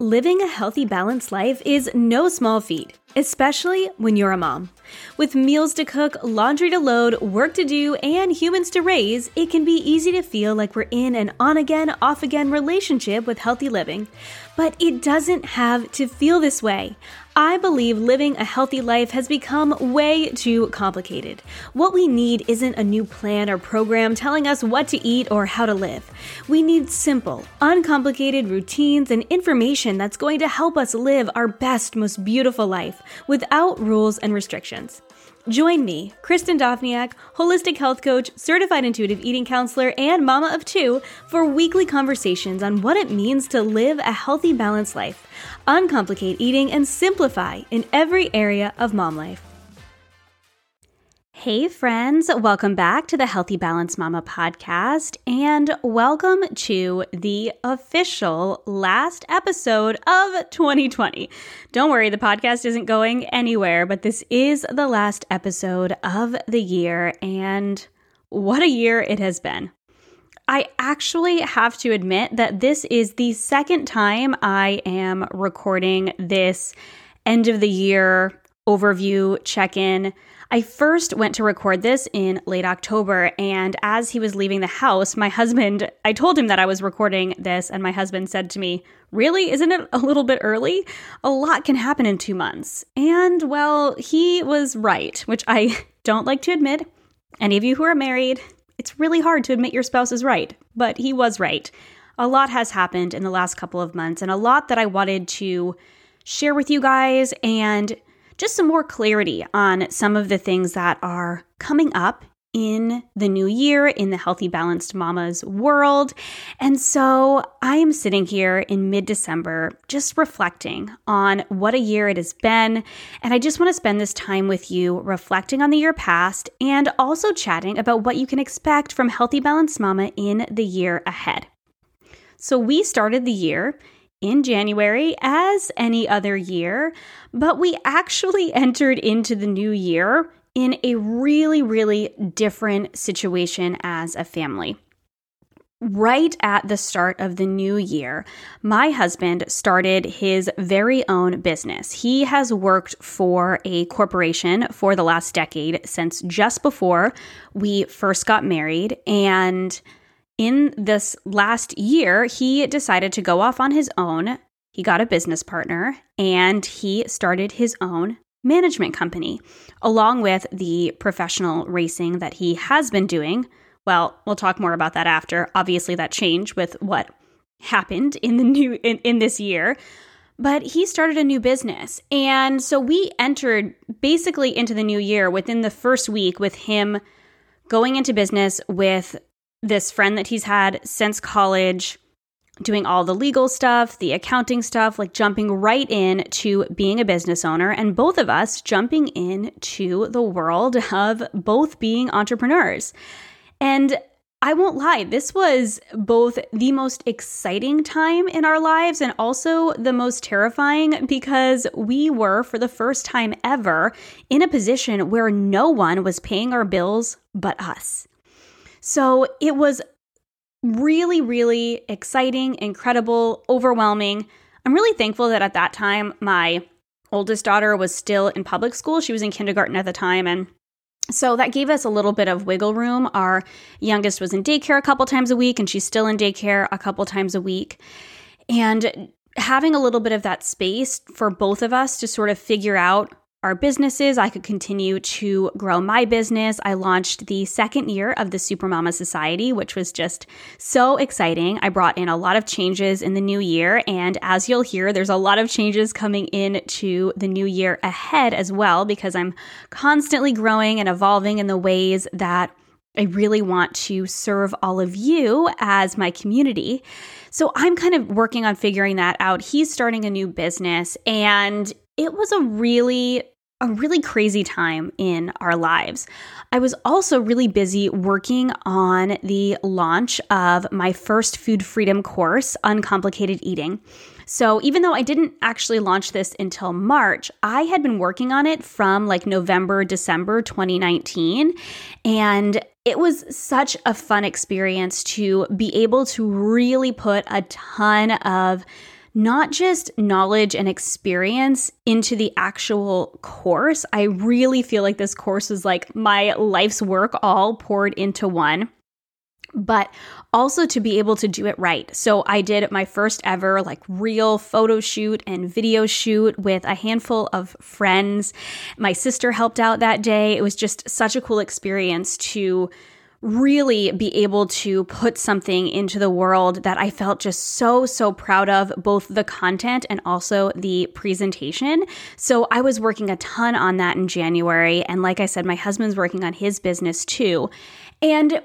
Living a healthy, balanced life is no small feat, especially when you're a mom. With meals to cook, laundry to load, work to do, and humans to raise, it can be easy to feel like we're in an on again, off again relationship with healthy living. But it doesn't have to feel this way. I believe living a healthy life has become way too complicated. What we need isn't a new plan or program telling us what to eat or how to live. We need simple, uncomplicated routines and information that's going to help us live our best, most beautiful life without rules and restrictions. Join me, Kristen Dovniak, holistic health coach, certified intuitive eating counselor, and mama of two, for weekly conversations on what it means to live a healthy, balanced life, uncomplicate eating, and simplify in every area of mom life. Hey, friends, welcome back to the Healthy Balanced Mama podcast, and welcome to the official last episode of 2020. Don't worry, the podcast isn't going anywhere, but this is the last episode of the year, and what a year it has been. I actually have to admit that this is the second time I am recording this end of the year overview check in. I first went to record this in late October, and as he was leaving the house, my husband, I told him that I was recording this, and my husband said to me, Really? Isn't it a little bit early? A lot can happen in two months. And well, he was right, which I don't like to admit. Any of you who are married, it's really hard to admit your spouse is right, but he was right. A lot has happened in the last couple of months, and a lot that I wanted to share with you guys and just some more clarity on some of the things that are coming up in the new year in the Healthy Balanced Mamas world. And so I am sitting here in mid December just reflecting on what a year it has been. And I just want to spend this time with you reflecting on the year past and also chatting about what you can expect from Healthy Balanced Mama in the year ahead. So we started the year in January as any other year, but we actually entered into the new year in a really, really different situation as a family. Right at the start of the new year, my husband started his very own business. He has worked for a corporation for the last decade since just before we first got married. And in this last year, he decided to go off on his own. He got a business partner and he started his own management company, along with the professional racing that he has been doing. Well, we'll talk more about that after. Obviously, that changed with what happened in the new in, in this year. But he started a new business. And so we entered basically into the new year within the first week with him going into business with this friend that he's had since college, doing all the legal stuff, the accounting stuff, like jumping right in to being a business owner, and both of us jumping in to the world of both being entrepreneurs. And I won't lie, this was both the most exciting time in our lives and also the most terrifying because we were, for the first time ever, in a position where no one was paying our bills but us. So it was really, really exciting, incredible, overwhelming. I'm really thankful that at that time, my oldest daughter was still in public school. She was in kindergarten at the time. And so that gave us a little bit of wiggle room. Our youngest was in daycare a couple times a week, and she's still in daycare a couple times a week. And having a little bit of that space for both of us to sort of figure out our businesses. I could continue to grow my business. I launched the second year of the Supermama Society, which was just so exciting. I brought in a lot of changes in the new year. And as you'll hear, there's a lot of changes coming in to the new year ahead as well, because I'm constantly growing and evolving in the ways that I really want to serve all of you as my community. So I'm kind of working on figuring that out. He's starting a new business and it was a really a really crazy time in our lives. I was also really busy working on the launch of my first food freedom course, Uncomplicated Eating. So, even though I didn't actually launch this until March, I had been working on it from like November, December 2019. And it was such a fun experience to be able to really put a ton of not just knowledge and experience into the actual course. I really feel like this course is like my life's work all poured into one but also to be able to do it right. So I did my first ever like real photo shoot and video shoot with a handful of friends. My sister helped out that day. It was just such a cool experience to really be able to put something into the world that I felt just so, so proud of, both the content and also the presentation. So I was working a ton on that in January. And like I said, my husband's working on his business too. And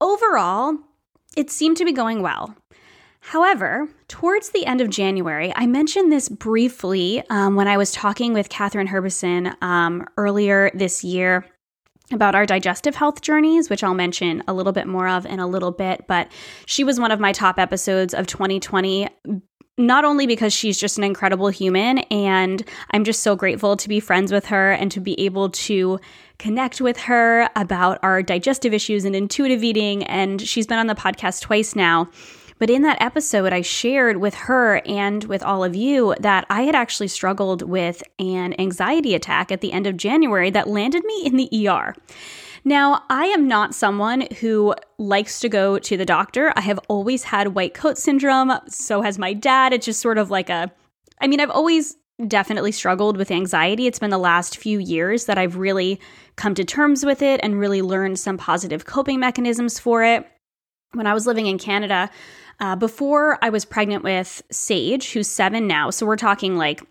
overall, it seemed to be going well. However, towards the end of January, I mentioned this briefly um, when I was talking with Catherine Herbison um, earlier this year about our digestive health journeys, which I'll mention a little bit more of in a little bit. But she was one of my top episodes of 2020 not only because she's just an incredible human and I'm just so grateful to be friends with her and to be able to connect with her about our digestive issues and intuitive eating. And she's been on the podcast twice now. But in that episode, I shared with her and with all of you that I had actually struggled with an anxiety attack at the end of January that landed me in the ER. Now, I am not someone who likes to go to the doctor. I have always had white coat syndrome. So has my dad. It's just sort of like a, I mean, I've always definitely struggled with anxiety. It's been the last few years that I've really come to terms with it and really learned some positive coping mechanisms for it. When I was living in Canada, uh, before I was pregnant with Sage, who's seven now, so we're talking like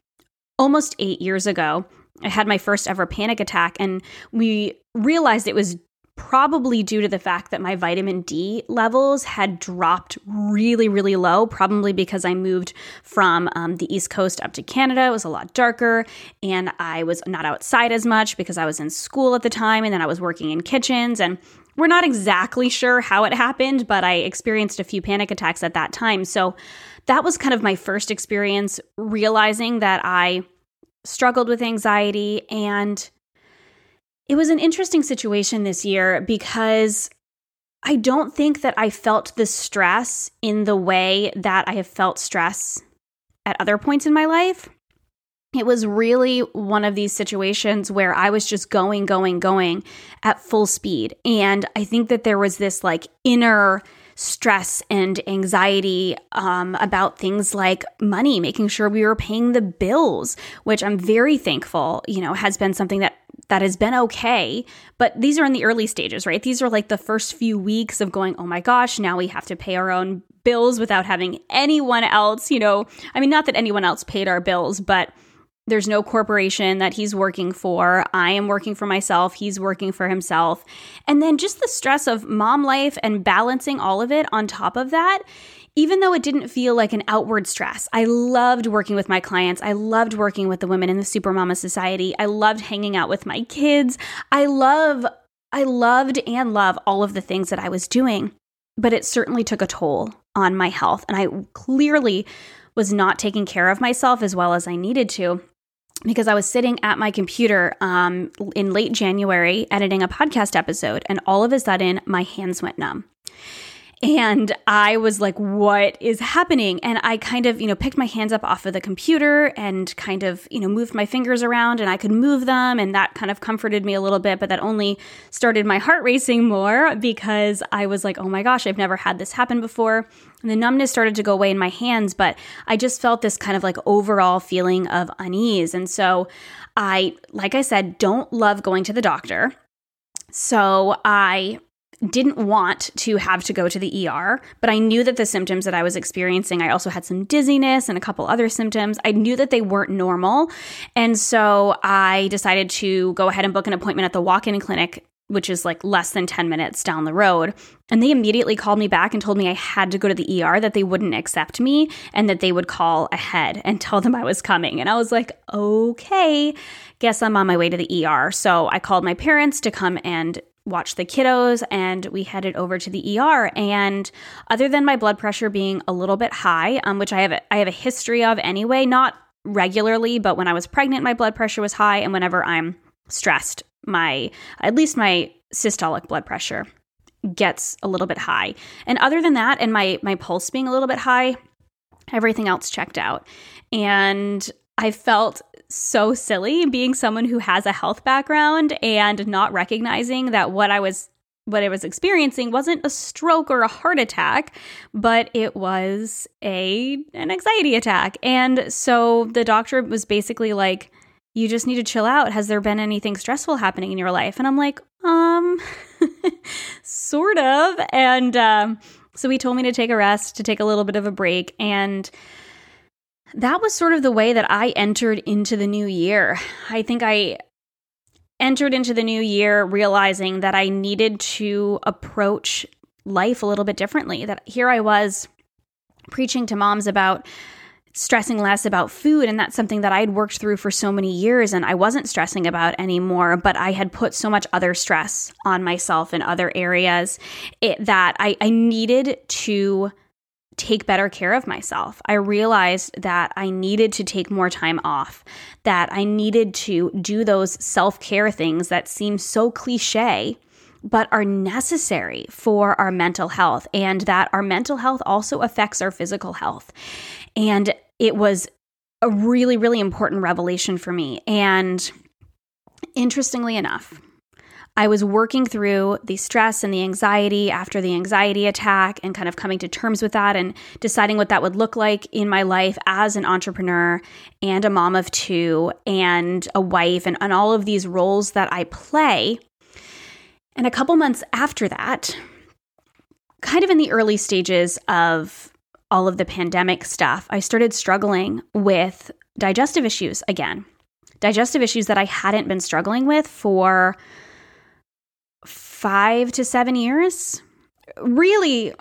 almost eight years ago, I had my first ever panic attack, and we realized it was probably due to the fact that my vitamin D levels had dropped really, really low, probably because I moved from um, the East Coast up to Canada. It was a lot darker, and I was not outside as much because I was in school at the time, and then I was working in kitchens. And we're not exactly sure how it happened, but I experienced a few panic attacks at that time. So that was kind of my first experience realizing that I struggled with anxiety. And it was an interesting situation this year because I don't think that I felt the stress in the way that I have felt stress at other points in my life it was really one of these situations where I was just going, going, going at full speed. And I think that there was this like inner stress and anxiety um, about things like money, making sure we were paying the bills, which I'm very thankful, you know, has been something that that has been okay. But these are in the early stages, right? These are like the first few weeks of going, oh my gosh, now we have to pay our own bills without having anyone else, you know. I mean, not that anyone else paid our bills, but there's no corporation that he's working for. I am working for myself. He's working for himself. And then just the stress of mom life and balancing all of it on top of that, even though it didn't feel like an outward stress. I loved working with my clients. I loved working with the women in the Supermama Society. I loved hanging out with my kids. I love I loved and love all of the things that I was doing, but it certainly took a toll on my health and I clearly was not taking care of myself as well as I needed to because I was sitting at my computer um, in late January editing a podcast episode, and all of a sudden my hands went numb. And I was like, what is happening? And I kind of, you know, picked my hands up off of the computer and kind of, you know, moved my fingers around and I could move them. And that kind of comforted me a little bit. But that only started my heart racing more because I was like, oh my gosh, I've never had this happen before. And the numbness started to go away in my hands, but I just felt this kind of like overall feeling of unease. And so I, like I said, don't love going to the doctor. So I didn't want to have to go to the ER, but I knew that the symptoms that I was experiencing, I also had some dizziness and a couple other symptoms. I knew that they weren't normal. And so I decided to go ahead and book an appointment at the walk in clinic which is like less than 10 minutes down the road. And they immediately called me back and told me I had to go to the ER, that they wouldn't accept me, and that they would call ahead and tell them I was coming. And I was like, okay, guess I'm on my way to the ER. So I called my parents to come and watch the kiddos and we headed over to the ER and other than my blood pressure being a little bit high um, which I have a, I have a history of anyway not regularly but when I was pregnant my blood pressure was high. And whenever I'm stressed my at least my systolic blood pressure gets a little bit high. And other than that and my my pulse being a little bit high everything else checked out. And I felt so silly being someone who has a health background and not recognizing that what I was what I was experiencing wasn't a stroke or a heart attack, but it was a an anxiety attack. And so the doctor was basically like, "You just need to chill out. Has there been anything stressful happening in your life?" And I'm like, "Um, sort of." And um, so he told me to take a rest, to take a little bit of a break, and that was sort of the way that I entered into the new year. I think I entered into the new year realizing that I needed to approach life a little bit differently. That here I was preaching to moms about stressing less about food and that's something that I'd worked through for so many years and I wasn't stressing about anymore but I had put so much other stress on myself in other areas it, that I, I needed to take better care of myself. I realized that I needed to take more time off, that I needed to do those self care things that seem so cliche, but are necessary for our mental health, and that our mental health also affects our physical health. And it was a really, really important revelation for me. And interestingly enough, I was working through the stress and the anxiety after the anxiety attack and kind of coming to terms with that and deciding what that would look like in my life as an entrepreneur and a mom of two and a wife and, and all of these roles that I play. And a couple months after that, kind of in the early stages of all of the pandemic stuff, I started struggling with digestive issues again. Digestive issues that I hadn't been struggling with for five to seven years. Really,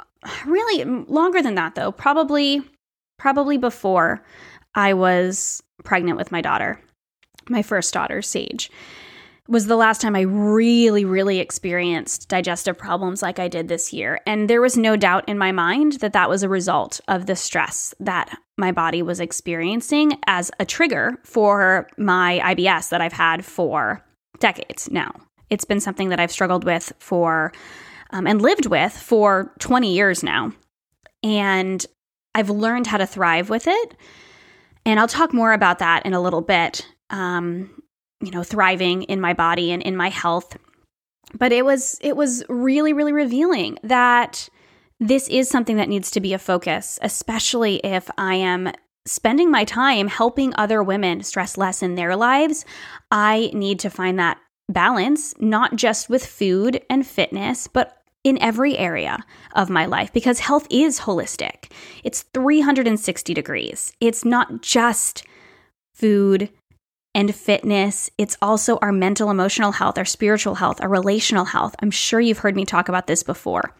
really longer than that, though. Probably, probably before I was pregnant with my daughter, my first daughter, Sage. Was the last time I really, really experienced digestive problems like I did this year. And there was no doubt in my mind that that was a result of the stress that my body was experiencing as a trigger for my IBS that I've had for decades now. It's been something that I've struggled with for um, and lived with for 20 years now. And I've learned how to thrive with it. And I'll talk more about that in a little bit. Um, you know, thriving in my body and in my health. But it was it was really really revealing that this is something that needs to be a focus, especially if I am spending my time helping other women stress less in their lives. I need to find that balance, not just with food and fitness, but in every area of my life because health is holistic. It's 360 degrees. It's not just food and fitness, it's also our mental, emotional health, our spiritual health, our relational health. I'm sure you've heard me talk about this before,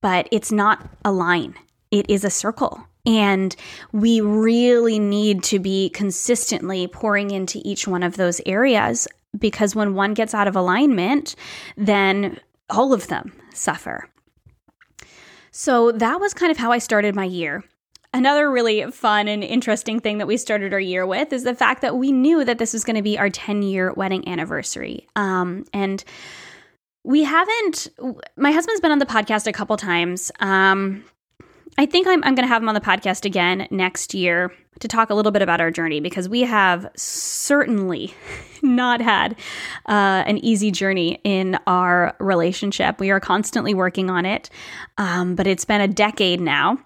but it's not a line, it is a circle. And we really need to be consistently pouring into each one of those areas because when one gets out of alignment, then all of them suffer. So that was kind of how I started my year. Another really fun and interesting thing that we started our year with is the fact that we knew that this was going to be our 10 year wedding anniversary. Um, and we haven't, my husband's been on the podcast a couple times. Um, I think I'm, I'm going to have him on the podcast again next year to talk a little bit about our journey because we have certainly not had uh, an easy journey in our relationship. We are constantly working on it, um, but it's been a decade now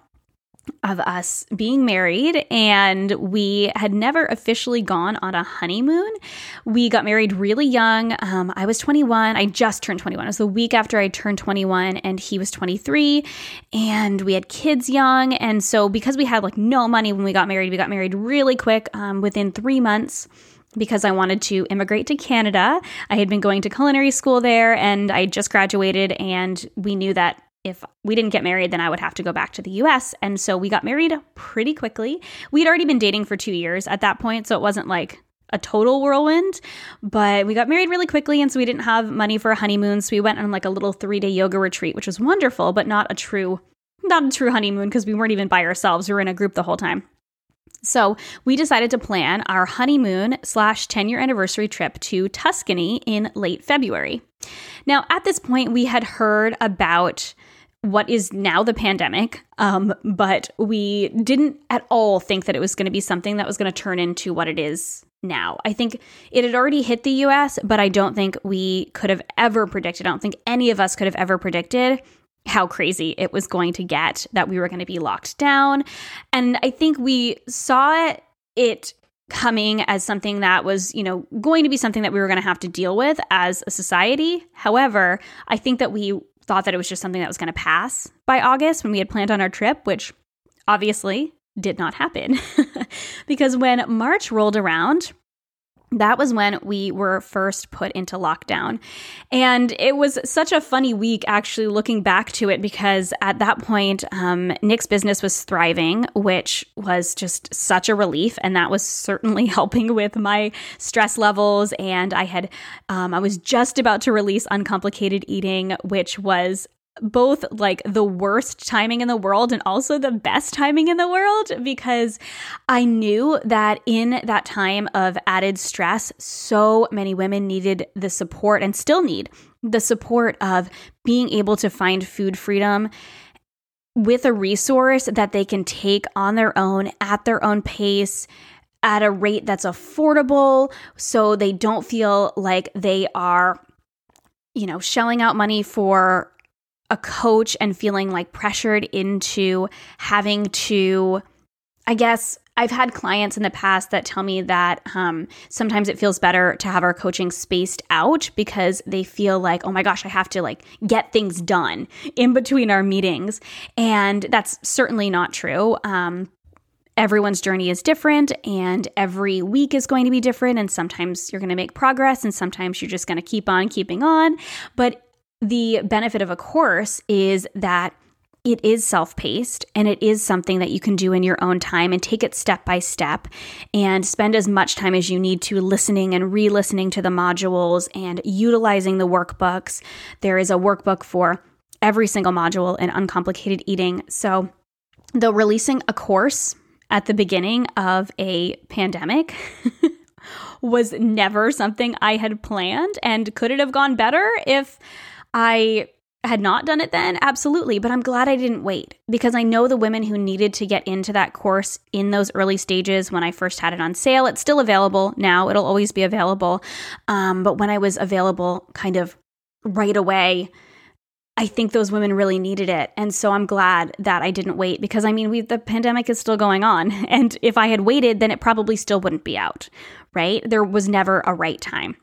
of us being married and we had never officially gone on a honeymoon. We got married really young. Um, I was 21. I just turned 21. It was the week after I turned 21 and he was 23 and we had kids young. And so because we had like no money when we got married, we got married really quick um, within three months because I wanted to immigrate to Canada. I had been going to culinary school there and I just graduated and we knew that if we didn't get married, then I would have to go back to the US. And so we got married pretty quickly. We'd already been dating for two years at that point. So it wasn't like a total whirlwind, but we got married really quickly. And so we didn't have money for a honeymoon. So we went on like a little three day yoga retreat, which was wonderful, but not a true, not a true honeymoon because we weren't even by ourselves. We were in a group the whole time. So we decided to plan our honeymoon slash 10 year anniversary trip to Tuscany in late February. Now, at this point, we had heard about what is now the pandemic, um, but we didn't at all think that it was going to be something that was going to turn into what it is now. I think it had already hit the US, but I don't think we could have ever predicted, I don't think any of us could have ever predicted how crazy it was going to get, that we were going to be locked down. And I think we saw it coming as something that was, you know, going to be something that we were going to have to deal with as a society. However, I think that we thought that it was just something that was going to pass by August when we had planned on our trip, which obviously did not happen. because when March rolled around, that was when we were first put into lockdown. And it was such a funny week actually looking back to it because at that point, um, Nick's business was thriving, which was just such a relief. And that was certainly helping with my stress levels. And I had, um, I was just about to release Uncomplicated Eating, which was both like the worst timing in the world and also the best timing in the world because I knew that in that time of added stress, so many women needed the support and still need the support of being able to find food freedom with a resource that they can take on their own at their own pace at a rate that's affordable so they don't feel like they are you know shelling out money for a coach and feeling like pressured into having to, I guess, I've had clients in the past that tell me that um, sometimes it feels better to have our coaching spaced out because they feel like, oh my gosh, I have to like get things done in between our meetings. And that's certainly not true. Um, everyone's journey is different and every week is going to be different. And sometimes you're going to make progress and sometimes you're just going to keep on keeping on. But the benefit of a course is that it is self paced and it is something that you can do in your own time and take it step by step and spend as much time as you need to listening and re listening to the modules and utilizing the workbooks. There is a workbook for every single module in uncomplicated eating. So, though releasing a course at the beginning of a pandemic was never something I had planned, and could it have gone better if I had not done it then, absolutely. But I'm glad I didn't wait because I know the women who needed to get into that course in those early stages when I first had it on sale. It's still available now, it'll always be available. Um, but when I was available kind of right away, I think those women really needed it. And so I'm glad that I didn't wait because I mean, we, the pandemic is still going on. And if I had waited, then it probably still wouldn't be out, right? There was never a right time.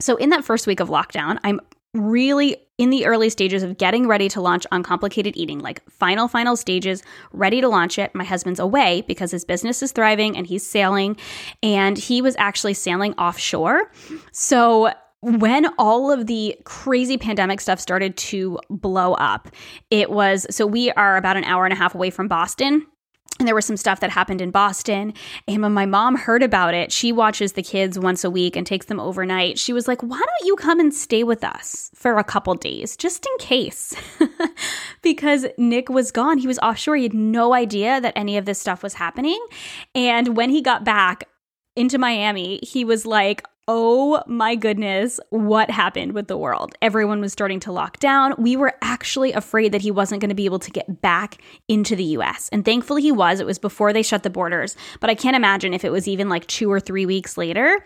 So in that first week of lockdown, I'm really in the early stages of getting ready to launch uncomplicated eating, like final, final stages, ready to launch it. My husband's away because his business is thriving and he's sailing, and he was actually sailing offshore. So when all of the crazy pandemic stuff started to blow up, it was so we are about an hour and a half away from Boston and there was some stuff that happened in Boston. And when my mom heard about it, she watches the kids once a week and takes them overnight. She was like, Why don't you come and stay with us for a couple days, just in case? because Nick was gone. He was offshore. He had no idea that any of this stuff was happening. And when he got back, into Miami, he was like, oh my goodness, what happened with the world? Everyone was starting to lock down. We were actually afraid that he wasn't going to be able to get back into the US. And thankfully he was. It was before they shut the borders. But I can't imagine if it was even like two or three weeks later.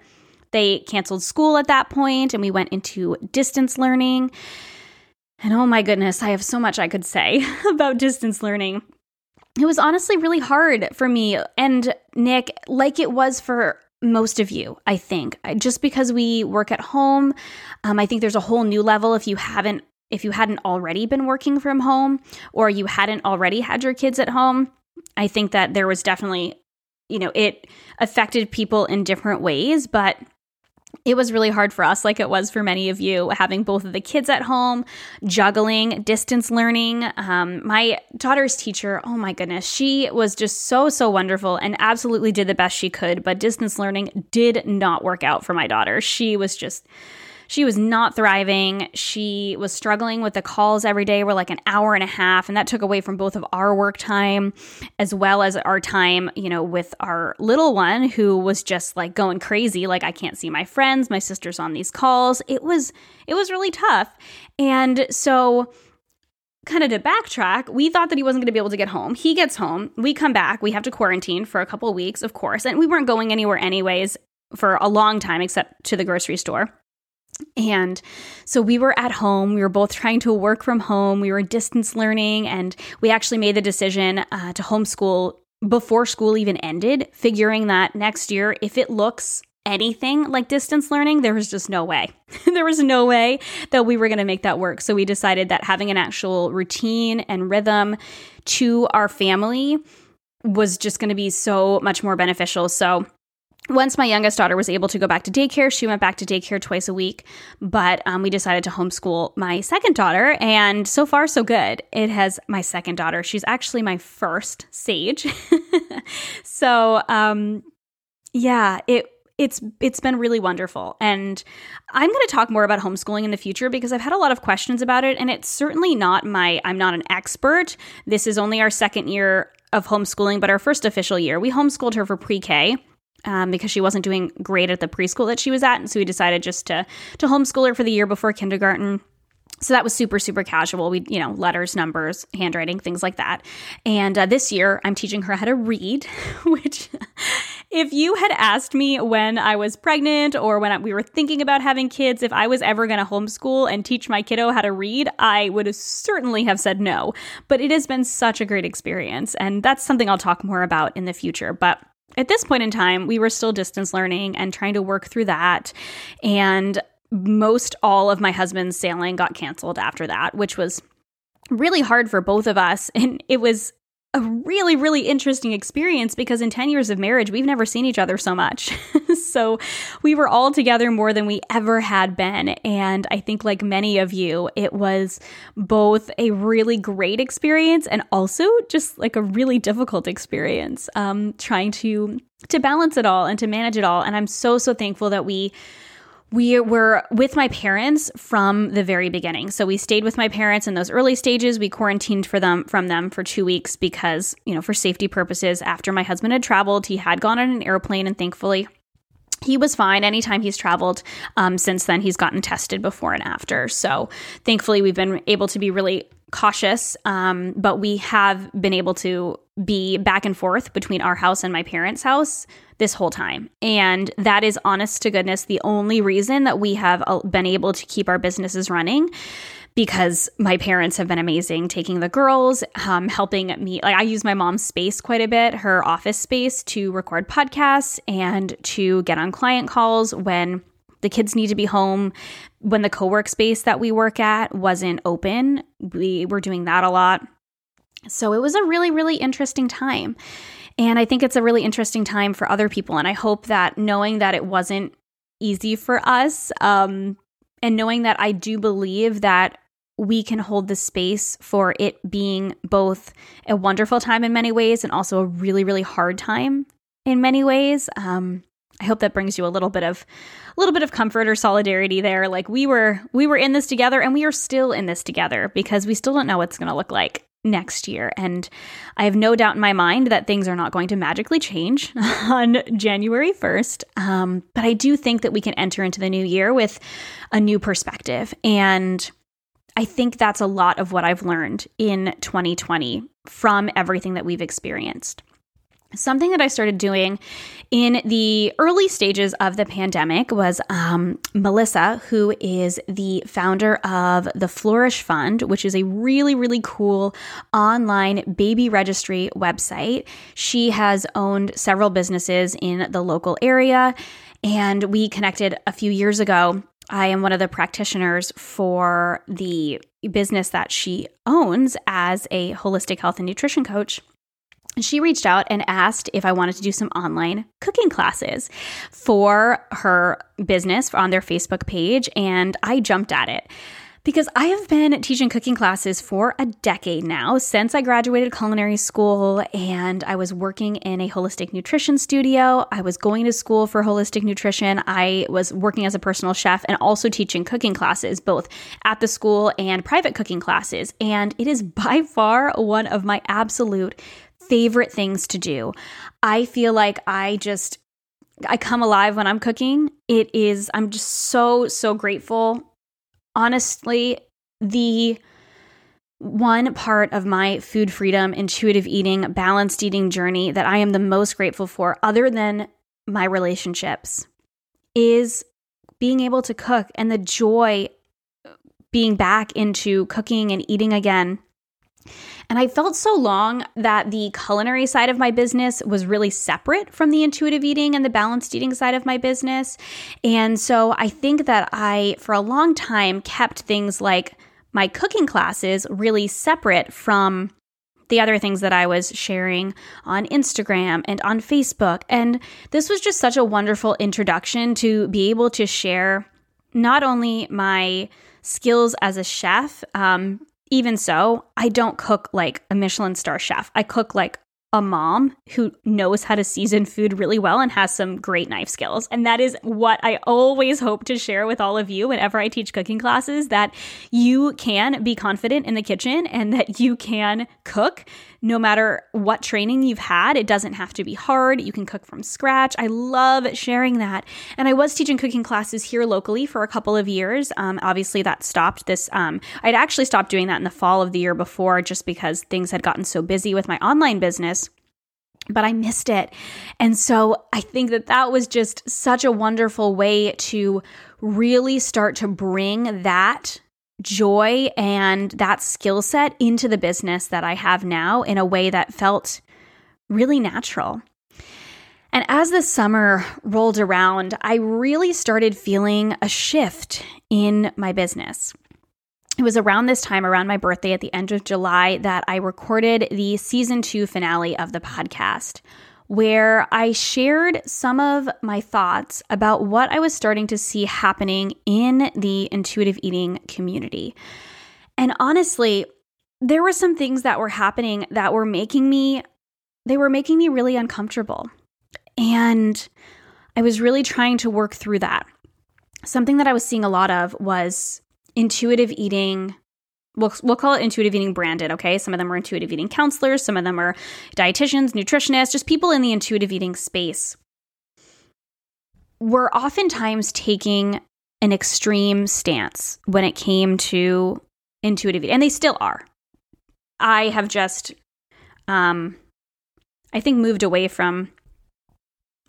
They canceled school at that point and we went into distance learning. And oh my goodness, I have so much I could say about distance learning. It was honestly really hard for me and Nick, like it was for most of you, I think. Just because we work at home, um, I think there's a whole new level if you haven't if you hadn't already been working from home or you hadn't already had your kids at home. I think that there was definitely, you know, it affected people in different ways, but it was really hard for us, like it was for many of you, having both of the kids at home, juggling, distance learning. Um, my daughter's teacher, oh my goodness, she was just so, so wonderful and absolutely did the best she could. But distance learning did not work out for my daughter. She was just she was not thriving. She was struggling with the calls every day were like an hour and a half, and that took away from both of our work time as well as our time, you know, with our little one who was just like going crazy. Like I can't see my friends, my sister's on these calls. It was it was really tough. And so kind of to backtrack, we thought that he wasn't going to be able to get home. He gets home, we come back, we have to quarantine for a couple of weeks, of course, and we weren't going anywhere anyways for a long time except to the grocery store. And so we were at home. We were both trying to work from home. We were distance learning, and we actually made the decision uh, to homeschool before school even ended, figuring that next year, if it looks anything like distance learning, there was just no way. there was no way that we were going to make that work. So we decided that having an actual routine and rhythm to our family was just going to be so much more beneficial. So once my youngest daughter was able to go back to daycare, she went back to daycare twice a week. But um, we decided to homeschool my second daughter, and so far, so good. It has my second daughter. She's actually my first Sage. so, um, yeah, it it's it's been really wonderful and i'm going to talk more about homeschooling in the future because i've had a lot of questions about it and it's certainly not my i'm not an expert this is only our second year of homeschooling but our first official year we homeschooled her for pre-k um, because she wasn't doing great at the preschool that she was at, and so we decided just to to homeschool her for the year before kindergarten. So that was super, super casual. We, you know, letters, numbers, handwriting, things like that. And uh, this year, I'm teaching her how to read, which, if you had asked me when I was pregnant or when we were thinking about having kids, if I was ever going to homeschool and teach my kiddo how to read, I would certainly have said no. But it has been such a great experience. And that's something I'll talk more about in the future. But at this point in time, we were still distance learning and trying to work through that. And most all of my husband's sailing got canceled after that, which was really hard for both of us. And it was a really, really interesting experience because in 10 years of marriage, we've never seen each other so much. so we were all together more than we ever had been. And I think, like many of you, it was both a really great experience and also just like a really difficult experience um, trying to to balance it all and to manage it all. And I'm so, so thankful that we we were with my parents from the very beginning. So we stayed with my parents in those early stages. We quarantined for them from them for 2 weeks because, you know, for safety purposes after my husband had traveled, he had gone on an airplane and thankfully he was fine anytime he's traveled um, since then he's gotten tested before and after so thankfully we've been able to be really cautious um, but we have been able to be back and forth between our house and my parents house this whole time. And that is honest to goodness the only reason that we have uh, been able to keep our businesses running because my parents have been amazing taking the girls, um, helping me. Like, I use my mom's space quite a bit, her office space, to record podcasts and to get on client calls when the kids need to be home. When the co work space that we work at wasn't open, we were doing that a lot. So it was a really, really interesting time. And I think it's a really interesting time for other people. And I hope that knowing that it wasn't easy for us, um, and knowing that I do believe that we can hold the space for it being both a wonderful time in many ways and also a really, really hard time in many ways. Um, I hope that brings you a little bit of a little bit of comfort or solidarity there. Like we were we were in this together and we are still in this together because we still don't know what's going to look like next year. And I have no doubt in my mind that things are not going to magically change on January 1st. Um, but I do think that we can enter into the new year with a new perspective. And I think that's a lot of what I've learned in 2020 from everything that we've experienced. Something that I started doing in the early stages of the pandemic was um, Melissa, who is the founder of the Flourish Fund, which is a really, really cool online baby registry website. She has owned several businesses in the local area, and we connected a few years ago. I am one of the practitioners for the business that she owns as a holistic health and nutrition coach she reached out and asked if I wanted to do some online cooking classes for her business on their Facebook page, and I jumped at it. Because I have been teaching cooking classes for a decade now, since I graduated culinary school and I was working in a holistic nutrition studio. I was going to school for holistic nutrition. I was working as a personal chef and also teaching cooking classes, both at the school and private cooking classes. And it is by far one of my absolute favorite things to do. I feel like I just I come alive when I'm cooking. It is I'm just so so grateful. Honestly, the one part of my food freedom, intuitive eating, balanced eating journey that I am the most grateful for other than my relationships is being able to cook and the joy being back into cooking and eating again and I felt so long that the culinary side of my business was really separate from the intuitive eating and the balanced eating side of my business. And so I think that I, for a long time, kept things like my cooking classes really separate from the other things that I was sharing on Instagram and on Facebook. And this was just such a wonderful introduction to be able to share not only my skills as a chef, um, even so, I don't cook like a Michelin star chef. I cook like a mom who knows how to season food really well and has some great knife skills. And that is what I always hope to share with all of you whenever I teach cooking classes that you can be confident in the kitchen and that you can cook no matter what training you've had. It doesn't have to be hard. You can cook from scratch. I love sharing that. And I was teaching cooking classes here locally for a couple of years. Um, obviously, that stopped this. Um, I'd actually stopped doing that in the fall of the year before just because things had gotten so busy with my online business but I missed it. And so I think that that was just such a wonderful way to really start to bring that joy and that skill set into the business that I have now in a way that felt really natural. And as the summer rolled around, I really started feeling a shift in my business. It was around this time, around my birthday at the end of July, that I recorded the season two finale of the podcast, where I shared some of my thoughts about what I was starting to see happening in the intuitive eating community. And honestly, there were some things that were happening that were making me they were making me really uncomfortable. And I was really trying to work through that. Something that I was seeing a lot of was intuitive eating we'll, we'll call it intuitive eating branded, okay? Some of them are intuitive eating counselors, some of them are dietitians, nutritionists, just people in the intuitive eating space. We're oftentimes taking an extreme stance when it came to intuitive eating, and they still are. I have just, um, I think, moved away from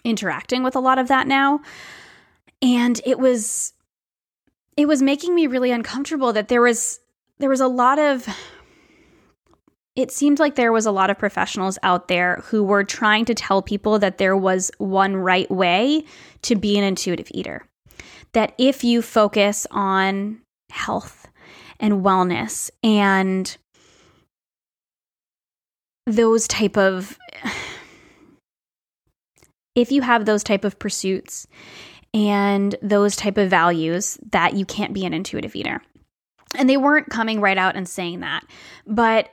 interacting with a lot of that now. And it was it was making me really uncomfortable that there was there was a lot of it seemed like there was a lot of professionals out there who were trying to tell people that there was one right way to be an intuitive eater. That if you focus on health and wellness and those type of if you have those type of pursuits and those type of values that you can't be an intuitive eater and they weren't coming right out and saying that. But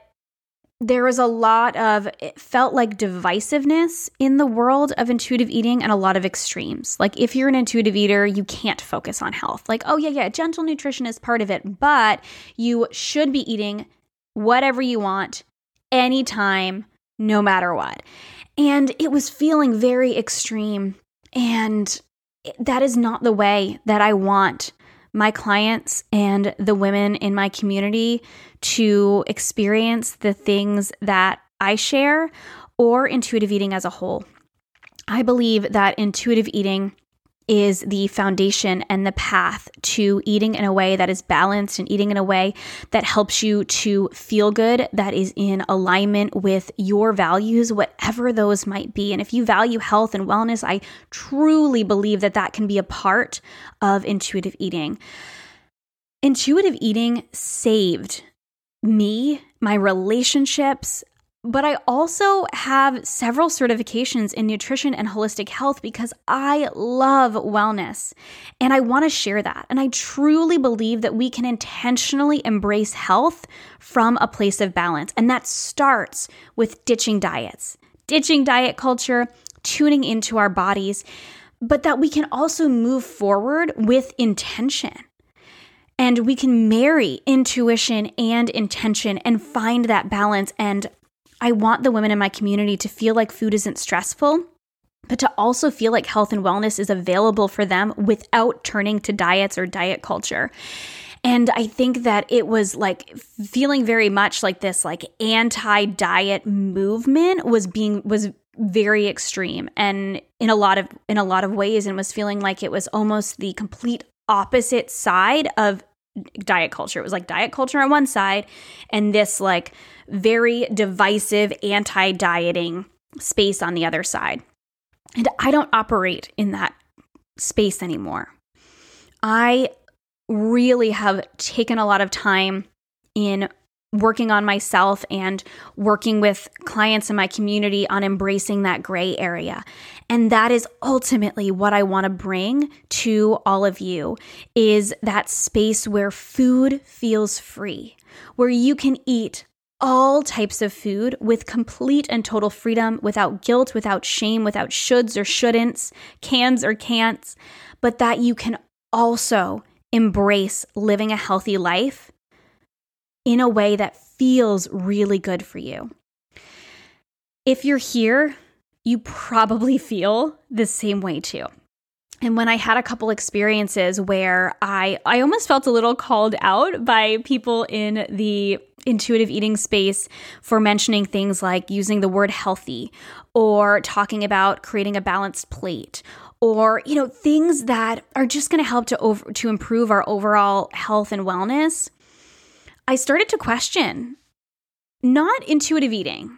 there was a lot of it felt like divisiveness in the world of intuitive eating and a lot of extremes. Like if you're an intuitive eater, you can't focus on health. Like, oh yeah, yeah, gentle nutrition is part of it, but you should be eating whatever you want anytime no matter what. And it was feeling very extreme and that is not the way that I want my clients and the women in my community to experience the things that I share or intuitive eating as a whole. I believe that intuitive eating is the foundation and the path to eating in a way that is balanced and eating in a way that helps you to feel good, that is in alignment with your values, whatever those might be. And if you value health and wellness, I truly believe that that can be a part of intuitive eating. Intuitive eating saved me, my relationships, but I also have several certifications in nutrition and holistic health because I love wellness and I want to share that. And I truly believe that we can intentionally embrace health from a place of balance. And that starts with ditching diets, ditching diet culture, tuning into our bodies, but that we can also move forward with intention. And we can marry intuition and intention and find that balance and I want the women in my community to feel like food isn't stressful, but to also feel like health and wellness is available for them without turning to diets or diet culture. And I think that it was like feeling very much like this like anti-diet movement was being was very extreme and in a lot of in a lot of ways and was feeling like it was almost the complete opposite side of diet culture. It was like diet culture on one side and this like very divisive anti dieting space on the other side. And I don't operate in that space anymore. I really have taken a lot of time in working on myself and working with clients in my community on embracing that gray area. And that is ultimately what I want to bring to all of you is that space where food feels free, where you can eat all types of food with complete and total freedom, without guilt, without shame, without shoulds or shouldn'ts, cans or can'ts, but that you can also embrace living a healthy life in a way that feels really good for you. If you're here, you probably feel the same way too. And when I had a couple experiences where I I almost felt a little called out by people in the intuitive eating space for mentioning things like using the word healthy or talking about creating a balanced plate or you know things that are just going to help to over to improve our overall health and wellness. I started to question not intuitive eating,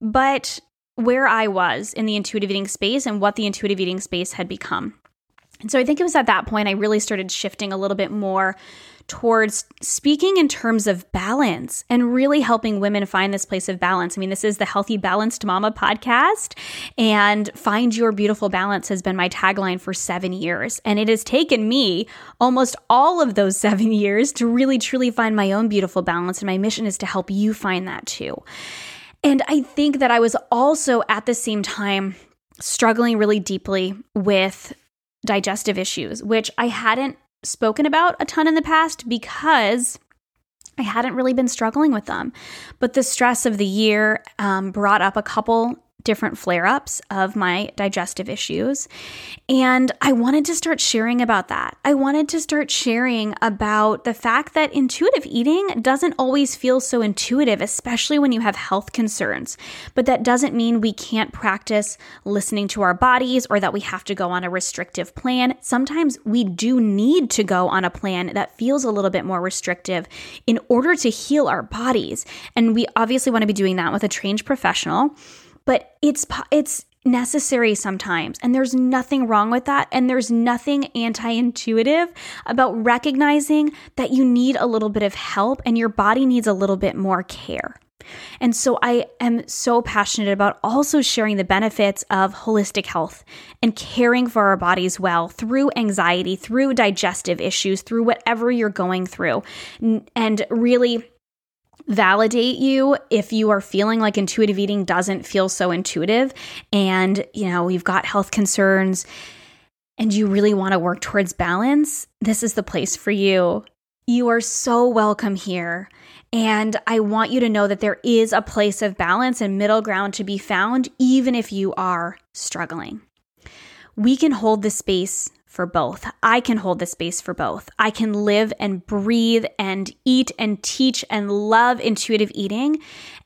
but where I was in the intuitive eating space and what the intuitive eating space had become. And so I think it was at that point I really started shifting a little bit more towards speaking in terms of balance and really helping women find this place of balance. I mean, this is the Healthy Balanced Mama podcast, and Find Your Beautiful Balance has been my tagline for seven years. And it has taken me almost all of those seven years to really truly find my own beautiful balance. And my mission is to help you find that too. And I think that I was also at the same time struggling really deeply with digestive issues, which I hadn't spoken about a ton in the past because I hadn't really been struggling with them. But the stress of the year um, brought up a couple different flare ups of my digestive issues. And I wanted to start sharing about that. I wanted to start sharing about the fact that intuitive eating doesn't always feel so intuitive, especially when you have health concerns. But that doesn't mean we can't practice listening to our bodies or that we have to go on a restrictive plan. Sometimes we do need to go on a plan that feels a little bit more restrictive in order to heal our bodies. And we obviously want to be doing that with a trained professional but it's it's necessary sometimes and there's nothing wrong with that and there's nothing anti-intuitive about recognizing that you need a little bit of help and your body needs a little bit more care. And so I am so passionate about also sharing the benefits of holistic health and caring for our bodies well through anxiety, through digestive issues, through whatever you're going through. And really validate you if you are feeling like intuitive eating doesn't feel so intuitive and you know you've got health concerns and you really want to work towards balance this is the place for you you are so welcome here and I want you to know that there is a place of balance and middle ground to be found, even if you are struggling. We can hold the space for both. I can hold the space for both. I can live and breathe and eat and teach and love intuitive eating.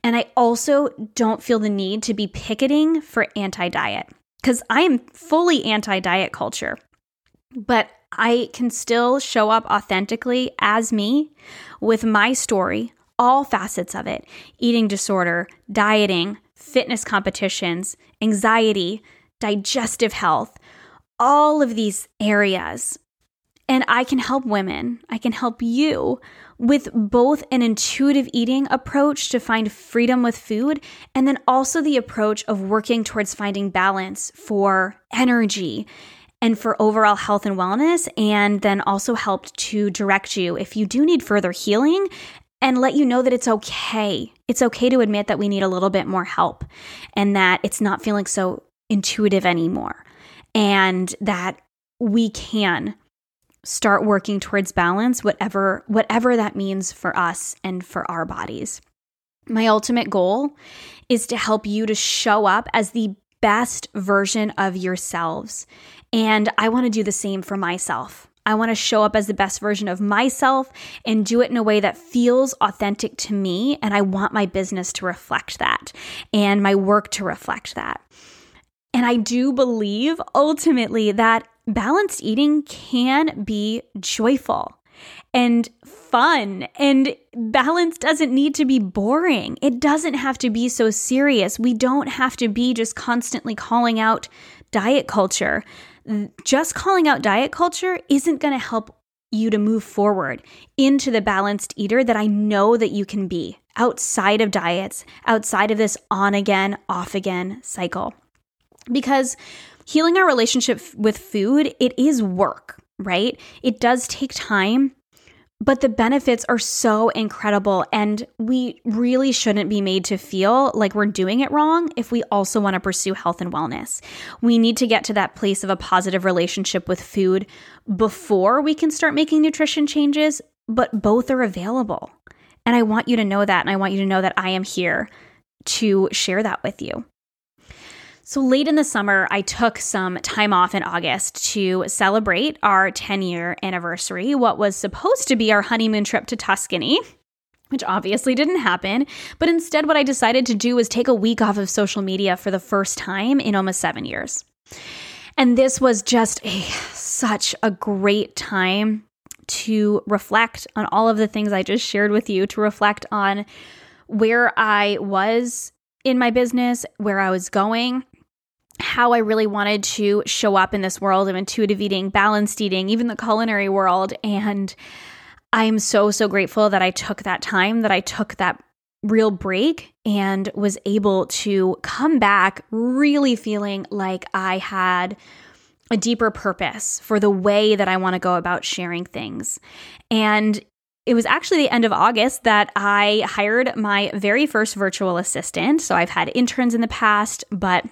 And I also don't feel the need to be picketing for anti diet because I am fully anti diet culture. But I can still show up authentically as me with my story, all facets of it eating disorder, dieting, fitness competitions, anxiety, digestive health all of these areas. And I can help women, I can help you with both an intuitive eating approach to find freedom with food, and then also the approach of working towards finding balance for energy and for overall health and wellness, and then also help to direct you if you do need further healing and let you know that it's okay. It's okay to admit that we need a little bit more help and that it's not feeling so intuitive anymore and that we can start working towards balance whatever whatever that means for us and for our bodies. My ultimate goal is to help you to show up as the best version of yourselves. And I want to do the same for myself. I want to show up as the best version of myself and do it in a way that feels authentic to me. And I want my business to reflect that and my work to reflect that. And I do believe ultimately that balanced eating can be joyful and fun. And balance doesn't need to be boring. It doesn't have to be so serious. We don't have to be just constantly calling out diet culture. Just calling out diet culture isn't going to help you to move forward into the balanced eater that I know that you can be outside of diets, outside of this on again, off again cycle because healing our relationship with food, it is work, right? It does take time, but the benefits are so incredible. And we really shouldn't be made to feel like we're doing it wrong if we also want to pursue health and wellness. We need to get to that place of a positive relationship with food before we can start making nutrition changes, but both are available. And I want you to know that. And I want you to know that I am here to share that with you. So, late in the summer, I took some time off in August to celebrate our 10 year anniversary, what was supposed to be our honeymoon trip to Tuscany. Which obviously didn't happen. But instead, what I decided to do was take a week off of social media for the first time in almost seven years. And this was just a, such a great time to reflect on all of the things I just shared with you, to reflect on where I was in my business, where I was going, how I really wanted to show up in this world of intuitive eating, balanced eating, even the culinary world. And I'm so, so grateful that I took that time, that I took that real break and was able to come back really feeling like I had a deeper purpose for the way that I want to go about sharing things. And it was actually the end of August that I hired my very first virtual assistant. So I've had interns in the past, but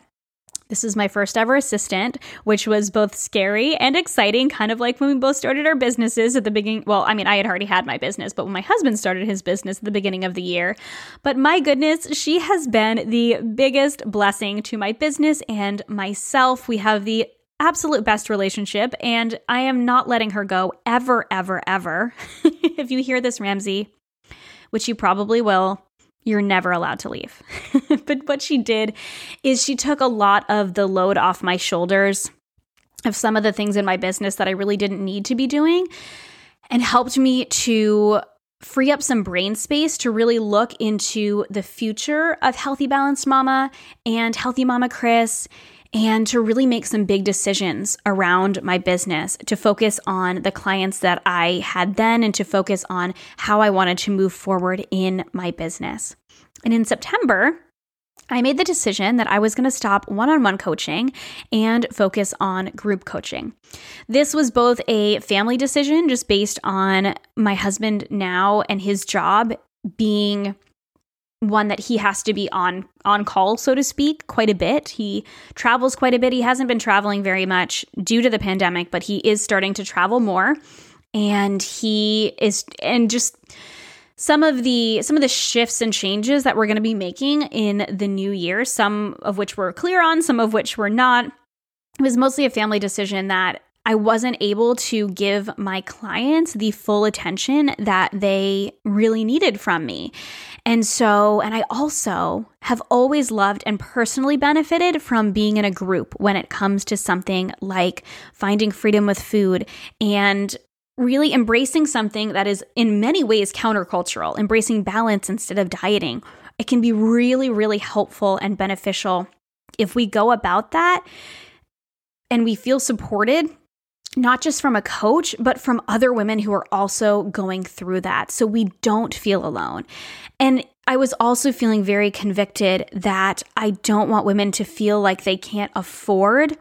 this is my first ever assistant, which was both scary and exciting, kind of like when we both started our businesses at the beginning. Well, I mean, I had already had my business, but when my husband started his business at the beginning of the year. But my goodness, she has been the biggest blessing to my business and myself. We have the absolute best relationship, and I am not letting her go ever, ever, ever. if you hear this, Ramsey, which you probably will, you're never allowed to leave. but what she did is she took a lot of the load off my shoulders of some of the things in my business that I really didn't need to be doing and helped me to free up some brain space to really look into the future of Healthy Balanced Mama and Healthy Mama Kris and to really make some big decisions around my business to focus on the clients that I had then and to focus on how I wanted to move forward in my business. And in September, I made the decision that I was going to stop one on one coaching and focus on group coaching. This was both a family decision, just based on my husband now and his job being one that he has to be on on call so to speak quite a bit. He travels quite a bit. He hasn't been traveling very much due to the pandemic but he is starting to travel more. And he is and just some of the some of the shifts and changes that we're going to be making in the new year some of which we're clear on some of which we're not it was mostly a family decision that I wasn't able to give my clients the full attention that they really needed from me. And so, and I also have always loved and personally benefited from being in a group when it comes to something like finding freedom with food and really embracing something that is in many ways countercultural, embracing balance instead of dieting. It can be really, really helpful and beneficial if we go about that and we feel supported not just from a coach, but from other women who are also going through that. So we don't feel alone. And I was also feeling very convicted that I don't want women to feel like they can't afford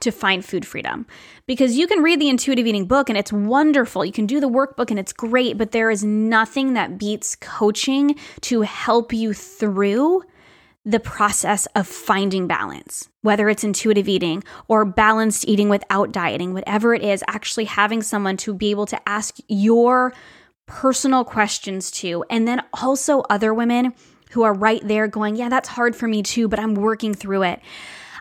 to find food freedom. Because you can read the intuitive eating book and it's wonderful. You can do the workbook and it's great, but there is nothing that beats coaching to help you through the process of finding balance, whether it's intuitive eating or balanced eating without dieting, whatever it is, actually having someone to be able to ask your personal questions to, and then also other women who are right there going, Yeah, that's hard for me too, but I'm working through it.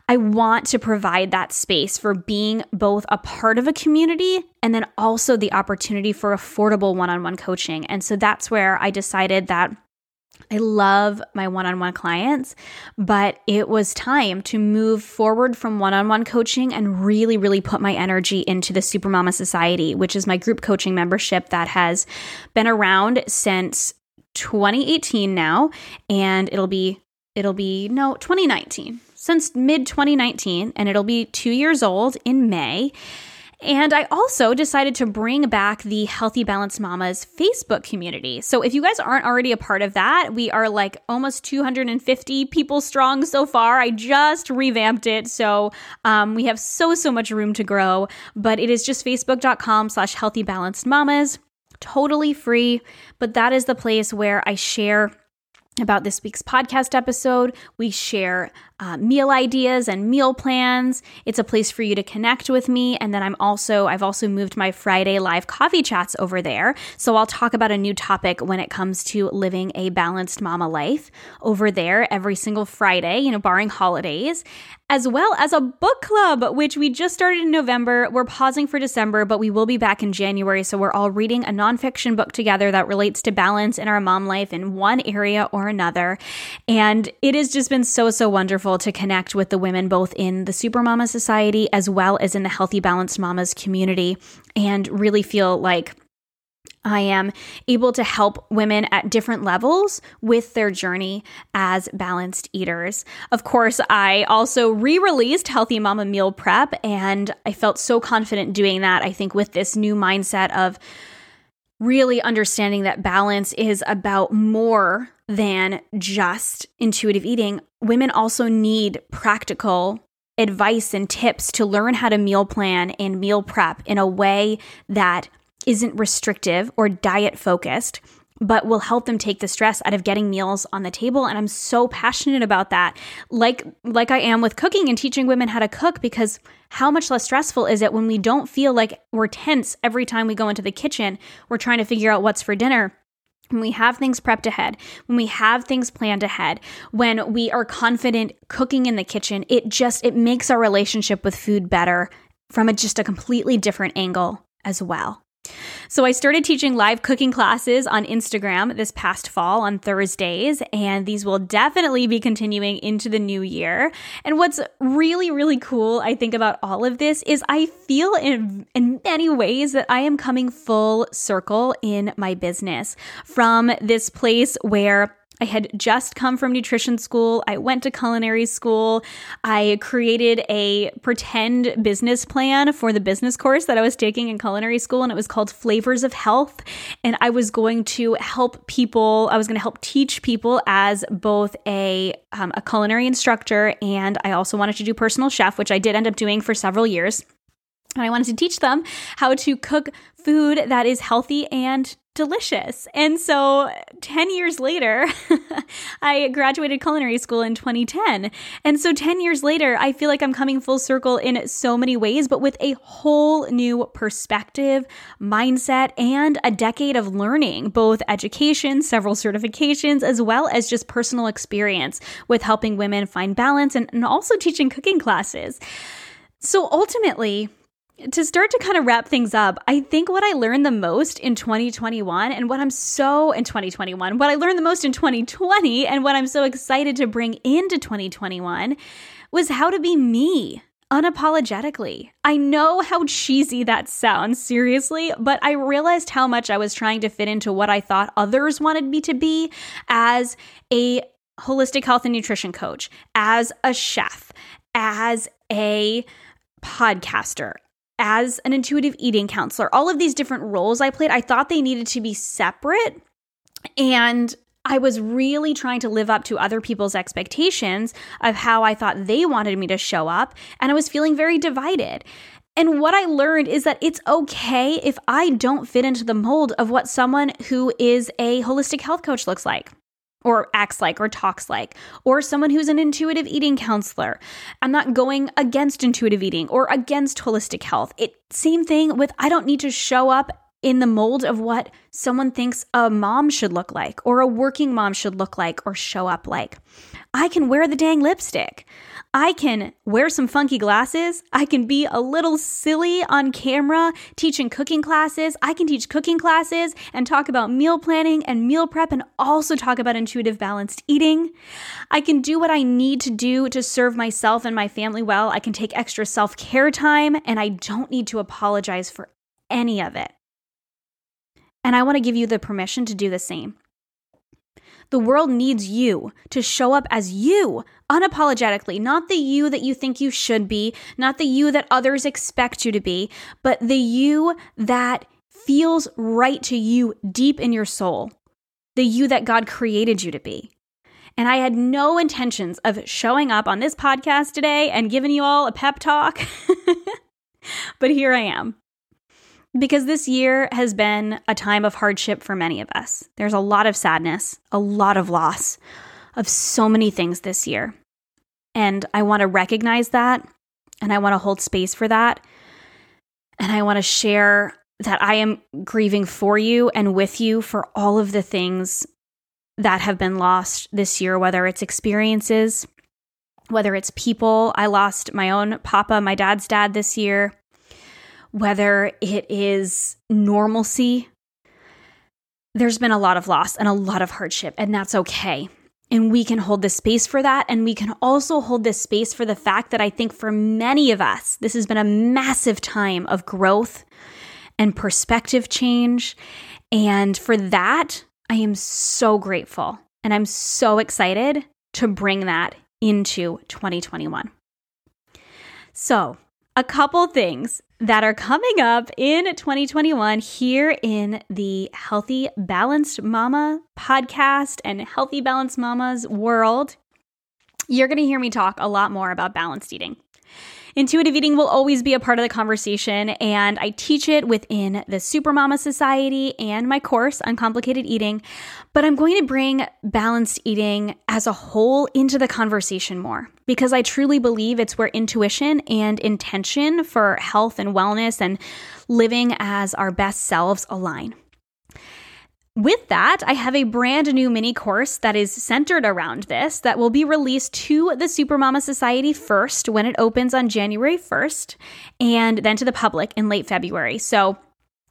I want to provide that space for being both a part of a community and then also the opportunity for affordable one on one coaching. And so that's where I decided that I love my one on one clients, but it was time to move forward from one on one coaching and really, really put my energy into the Supermama Society, which is my group coaching membership that has been around since 2018 now. And it'll be, it'll be, no, 2019, since mid 2019, and it'll be two years old in May. And I also decided to bring back the Healthy Balanced Mamas Facebook community. So if you guys aren't already a part of that, we are like almost 250 people strong so far. I just revamped it. So um, we have so, so much room to grow. But it is just facebook.com slash healthy balanced mamas. Totally free. But that is the place where I share about this week's podcast episode. We share uh, meal ideas and meal plans. It's a place for you to connect with me. And then I'm also, I've also moved my Friday live coffee chats over there. So I'll talk about a new topic when it comes to living a balanced mama life over there every single Friday, you know, barring holidays as well as a book club, which we just started in November. We're pausing for December, but we will be back in January. So we're all reading a nonfiction book together that relates to balance in our mom life in one area or another. And it has just been so, so wonderful to connect with the women both in the Supermama Society as well as in the Healthy Balanced Mamas community and really feel like I am able to help women at different levels with their journey as balanced eaters. Of course, I also re released Healthy Mama Meal Prep, and I felt so confident doing that. I think with this new mindset of really understanding that balance is about more than just intuitive eating, women also need practical advice and tips to learn how to meal plan and meal prep in a way that isn't restrictive or diet focused, but will help them take the stress out of getting meals on the table and I'm so passionate about that. Like like I am with cooking and teaching women how to cook because how much less stressful is it when we don't feel like we're tense every time we go into the kitchen, we're trying to figure out what's for dinner when we have things prepped ahead, when we have things planned ahead, when we are confident cooking in the kitchen, it just it makes our relationship with food better from a, just a completely different angle as well. So I started teaching live cooking classes on Instagram this past fall on Thursdays, and these will definitely be continuing into the new year. And what's really, really cool, I think, about all of this is I feel in, in many ways that I am coming full circle in my business from this place where I had just come from nutrition school. I went to culinary school. I created a pretend business plan for the business course that I was taking in culinary school, and it was called Flavors of Health. And I was going to help people, I was going to help teach people as both a, um, a culinary instructor, and I also wanted to do personal chef, which I did end up doing for several years. And I wanted to teach them how to cook food that is healthy and delicious. And so 10 years later, I graduated culinary school in 2010. And so 10 years later, I feel like I'm coming full circle in so many ways, but with a whole new perspective, mindset, and a decade of learning, both education, several certifications, as well as just personal experience with helping women find balance and, and also teaching cooking classes. So ultimately, to start to kind of wrap things up, I think what I learned the most in 2021 and what I'm so in 2021, what I learned the most in 2020 and what I'm so excited to bring into 2021 was how to be me unapologetically. I know how cheesy that sounds, seriously, but I realized how much I was trying to fit into what I thought others wanted me to be as a holistic health and nutrition coach, as a chef, as a podcaster, as an intuitive eating counselor, all of these different roles I played, I thought they needed to be separate. And I was really trying to live up to other people's expectations of how I thought they wanted me to show up. And I was feeling very divided. And what I learned is that it's okay if I don't fit into the mold of what someone who is a holistic health coach looks like or acts like or talks like, or someone who's an intuitive eating counselor. I'm not going against intuitive eating or against holistic health. It same thing with I don't need to show up in the mold of what someone thinks a mom should look like or a working mom should look like or show up like. I can wear the dang lipstick. I can wear some funky glasses. I can be a little silly on camera teaching cooking classes. I can teach cooking classes and talk about meal planning and meal prep and also talk about intuitive balanced eating. I can do what I need to do to serve myself and my family well. I can take extra self care time and I don't need to apologize for any of it. And I want to give you the permission to do the same. The world needs you to show up as you unapologetically, not the you that you think you should be, not the you that others expect you to be, but the you that feels right to you deep in your soul, the you that God created you to be. And I had no intentions of showing up on this podcast today and giving you all a pep talk, but here I am because this year has been a time of hardship for many of us. There's a lot of sadness, a lot of loss of so many things this year. And I want to recognize that and I want to hold space for that. And I want to share that I am grieving for you and with you for all of the things that have been lost this year, whether it's experiences, whether it's people. I lost my own papa, my dad's dad this year whether it is normalcy. There's been a lot of loss and a lot of hardship, and that's okay. And we can hold the space for that. And we can also hold this space for the fact that I think for many of us, this has been a massive time of growth and perspective change. And for that, I am so grateful. And I'm so excited to bring that into 2021. So, a couple things that are coming up in 2021 here in the Healthy Balanced Mama podcast and Healthy Balanced Mama's world. You're going to hear me talk a lot more about balanced eating. Intuitive eating will always be a part of the conversation, and I teach it within the Supermama Society and my course, Uncomplicated Eating. But I'm going to bring balanced eating as a whole into the conversation more because I truly believe it's where intuition and intention for health and wellness and living as our best selves align. With that, I have a brand new mini course that is centered around this that will be released to the Supermama Society first when it opens on January 1st, and then to the public in late February. So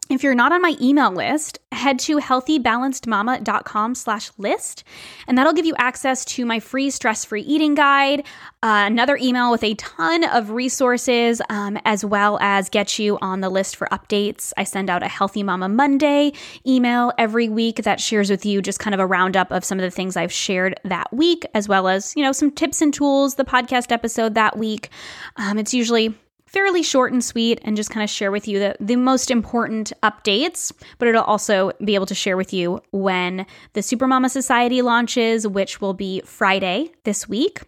if you're not on my email list, head to healthybalancedmama.com slash list, and that'll give you access to my free stress-free eating guide, uh, another email with a ton of resources, um, as well as get you on the list for updates. I send out a Healthy Mama Monday email every week that shares with you just kind of a roundup of some of the things I've shared that week, as well as, you know, some tips and tools, the podcast episode that week. Um, it's usually fairly short and sweet and just kind of share with you the, the most important updates, but it'll also be able to share with you when the Supermama Society launches, which will be Friday this week.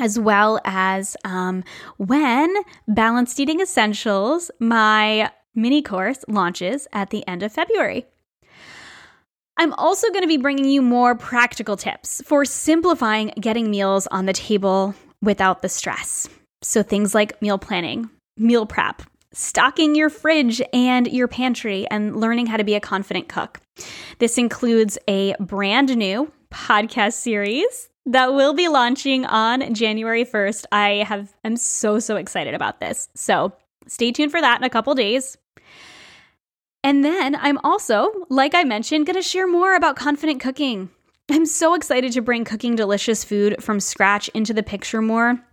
as well as um, when Balanced Eating Essentials, my mini course, launches at the end of February. I'm also going to be bringing you more practical tips for simplifying getting meals on the table without the stress. So, things like meal planning, meal prep, stocking your fridge and your pantry, and learning how to be a confident cook. This includes a brand new podcast series that will be launching on January 1st. I have am so so excited about this. So, stay tuned for that in a couple days. And then I'm also, like I mentioned, going to share more about confident cooking. I'm so excited to bring cooking delicious food from scratch into the picture more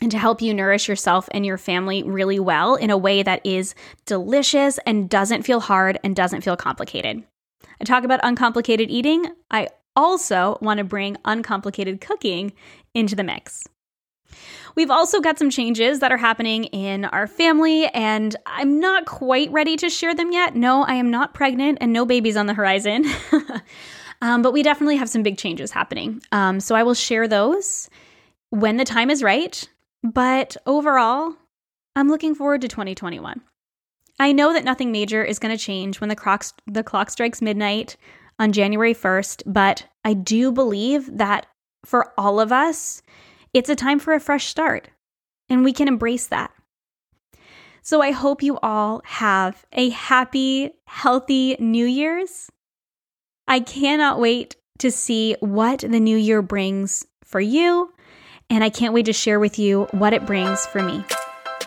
and to help you nourish yourself and your family really well in a way that is delicious and doesn't feel hard and doesn't feel complicated. I talk about uncomplicated eating. I also want to bring uncomplicated cooking into the mix. We've also got some changes that are happening in our family, and I'm not quite ready to share them yet. No, I am not pregnant and no babies on the horizon. um, but we definitely have some big changes happening. Um, so I will share those when the time is right. But overall, I'm looking forward to 2021. I know that nothing major is going to change when the clock, the clock strikes midnight on January 1st, but I do believe that for all of us, it's a time for a fresh start, and we can embrace that. So I hope you all have a happy, healthy New Year's. I cannot wait to see what the new year brings for you, and I can't wait to share with you what it brings for me.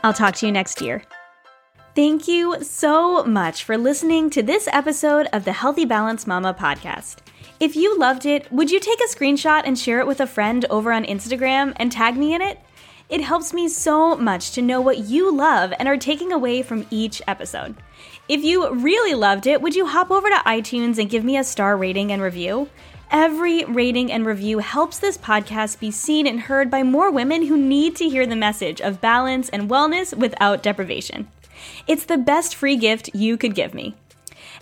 I'll talk to you next year. Thank you so much for listening to this episode of the Healthy Balanced Mama podcast. If you loved it, would you take a screenshot and share it with a friend over on Instagram and tag me in it? It helps me so much to know what you love and are taking away from each episode. If you really loved it, would you hop over to iTunes and give me a star rating and review? Every rating and review helps this podcast be seen and heard by more women who need to hear the message of balance and wellness without deprivation. It's the best free gift you could give me.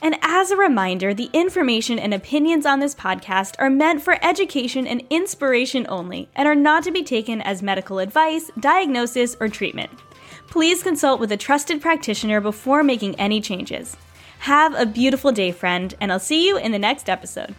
And as a reminder, the information and opinions on this podcast are meant for education and inspiration only and are not to be taken as medical advice, diagnosis, or treatment. Please consult with a trusted practitioner before making any changes. Have a beautiful day, friend, and I'll see you in the next episode.